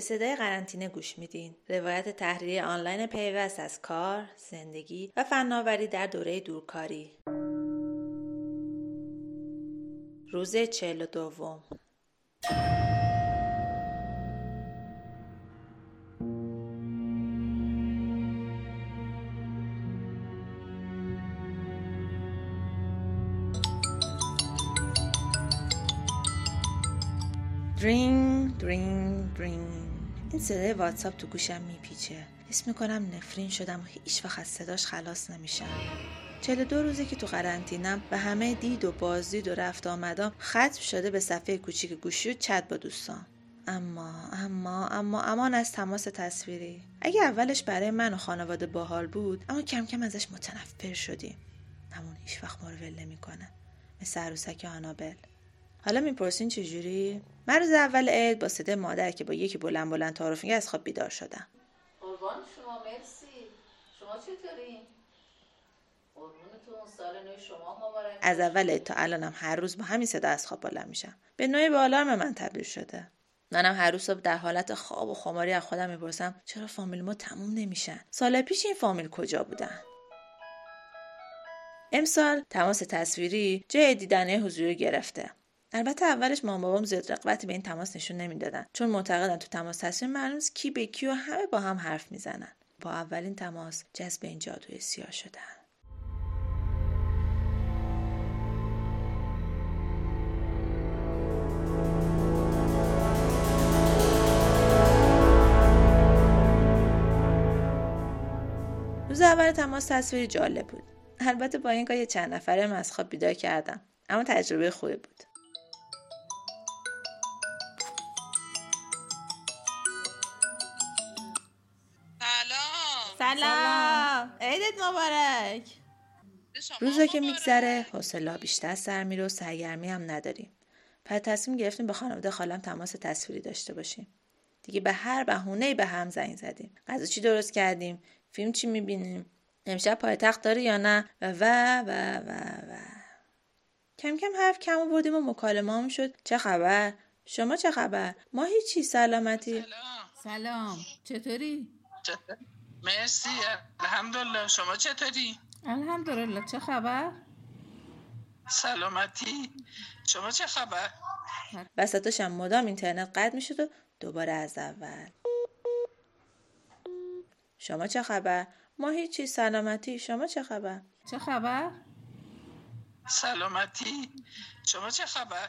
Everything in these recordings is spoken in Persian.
به صدای قرنطینه گوش میدین. روایت تحریری آنلاین پیوست از کار، زندگی و فناوری در دوره دورکاری. روز چهل دوم درینگ درینگ درینگ این صدای واتساپ تو گوشم میپیچه. حس می‌کنم نفرین شدم و هیچ وقت از صداش خلاص نمیشم. چهل دو روزه که تو قرنطینم و همه دید و بازدید و رفت آمدام ختم شده به صفحه کوچیک گوشی و چت با دوستان. اما اما اما امان از تماس تصویری. اگه اولش برای من و خانواده باحال بود اما کم کم ازش متنفر شدیم. همون هیچ وقت ما رو ول نمی‌کنه. مثل عروسک آنابل. حالا می‌پرسین چجوری؟ روز اول عید با صدای مادر که با یکی بلند بلند تعارف از خواب بیدار شدم. قربان شما مرسی. شما چطوری؟ قربونتون سال نو شما مبارک از اول عید تا الانم هر روز با همین صدا از خواب بلند میشم. به نوعی به آلارم من تبدیل شده. منم هر روز صبح در حالت خواب و خماری از خودم می‌پرسم چرا فامیل ما تموم نمیشن؟ سال پیش این فامیل کجا بودن؟ امسال تماس تصویری جای دیدنه حضوری گرفته. البته اولش مام بابام زیاد رقبتی به این تماس نشون نمی‌دادن. چون معتقدن تو تماس تصویر معلوم کی به کی و همه با هم حرف می‌زنن. با اولین تماس جذب این جادوی سیاه شدن. روز اول تماس تصویری جالب بود. البته با این کار یه چند نفره از خواب بیدار کردم. اما تجربه خوبی بود. سلام. عیدت مبارک. روزا که میگذره حوصله بیشتر سر میره و سرگرمی هم نداریم. پر تصمیم گرفتیم به خانواده خالم تماس تصویری داشته باشیم. دیگه به هر بهونه به هم زنگ زدیم. غذا چی درست کردیم؟ فیلم چی می‌بینیم؟ امشب پایتخت داره یا نه؟ و و و و و. کم کم حرف کم آوردیم و مکالمه هم شد. چه خبر؟ شما چه خبر؟ ما هیچی سلامتی. سلام. چطوری؟ مرسی الحمدلله شما چطوری؟ الحمدلله چه خبر؟ سلامتی شما چه خبر؟ وسطش هم مدام اینترنت قطع می‌شد و دوباره از اول شما چه خبر؟ ما هیچی سلامتی شما چه خبر؟ چه خبر؟ سلامتی شما چه خبر؟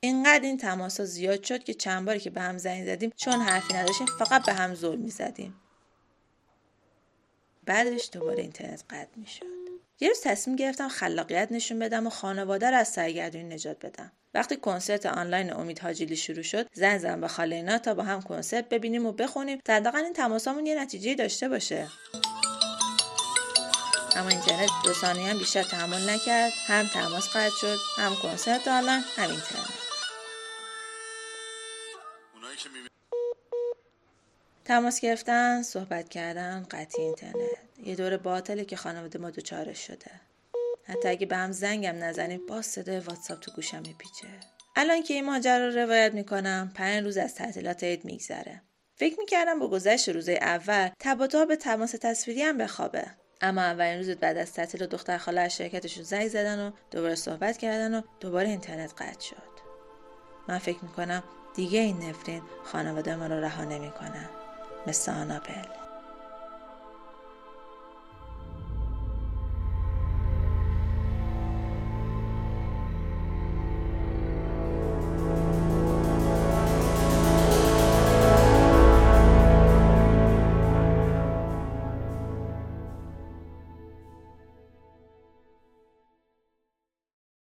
اینقدر این تماس زیاد شد که چند باری که به هم زنگ زدیم چون حرفی نداشتیم فقط به هم زل می‌زدیم بعدش دوباره اینترنت قطع می‌شد. یه روز تصمیم گرفتم خلاقیت نشون بدم و خانواده رو از سرگردونی نجات بدم. وقتی کنسرت آنلاین امید حاجیلی شروع شد زن زن به خاله تا با هم کنسرت ببینیم و بخونیم تا این تماسامون یه نتیجه داشته باشه. اما اینترنت دو ثانیه هم بیشتر تحمل نکرد. هم تماس قطع شد هم کنسرت آنلاین هم اینترنت تماس گرفتن صحبت کردن قطعی اینترنت. یه دور باطله که خانواده ما دوچارش شده. حتی اگه به هم زنگم نزنیم باز صدای واتساپ تو گوشم میپیچه. الان که این ماجرا رو روایت می‌کنم پنج روز از تعطیلات عید میگذره. فکر می‌کردم با گذشت روزه اول تباتا به تماس تصویری هم بخوابه. اما اولین روز بعد از تعطیل دختر خاله از شرکتشون زنگ زدن و دوباره صحبت کردن و دوباره اینترنت قطع شد. من فکر می‌کنم دیگه این نفرین خانواده ما رو رها نمی‌کنن من السانابيل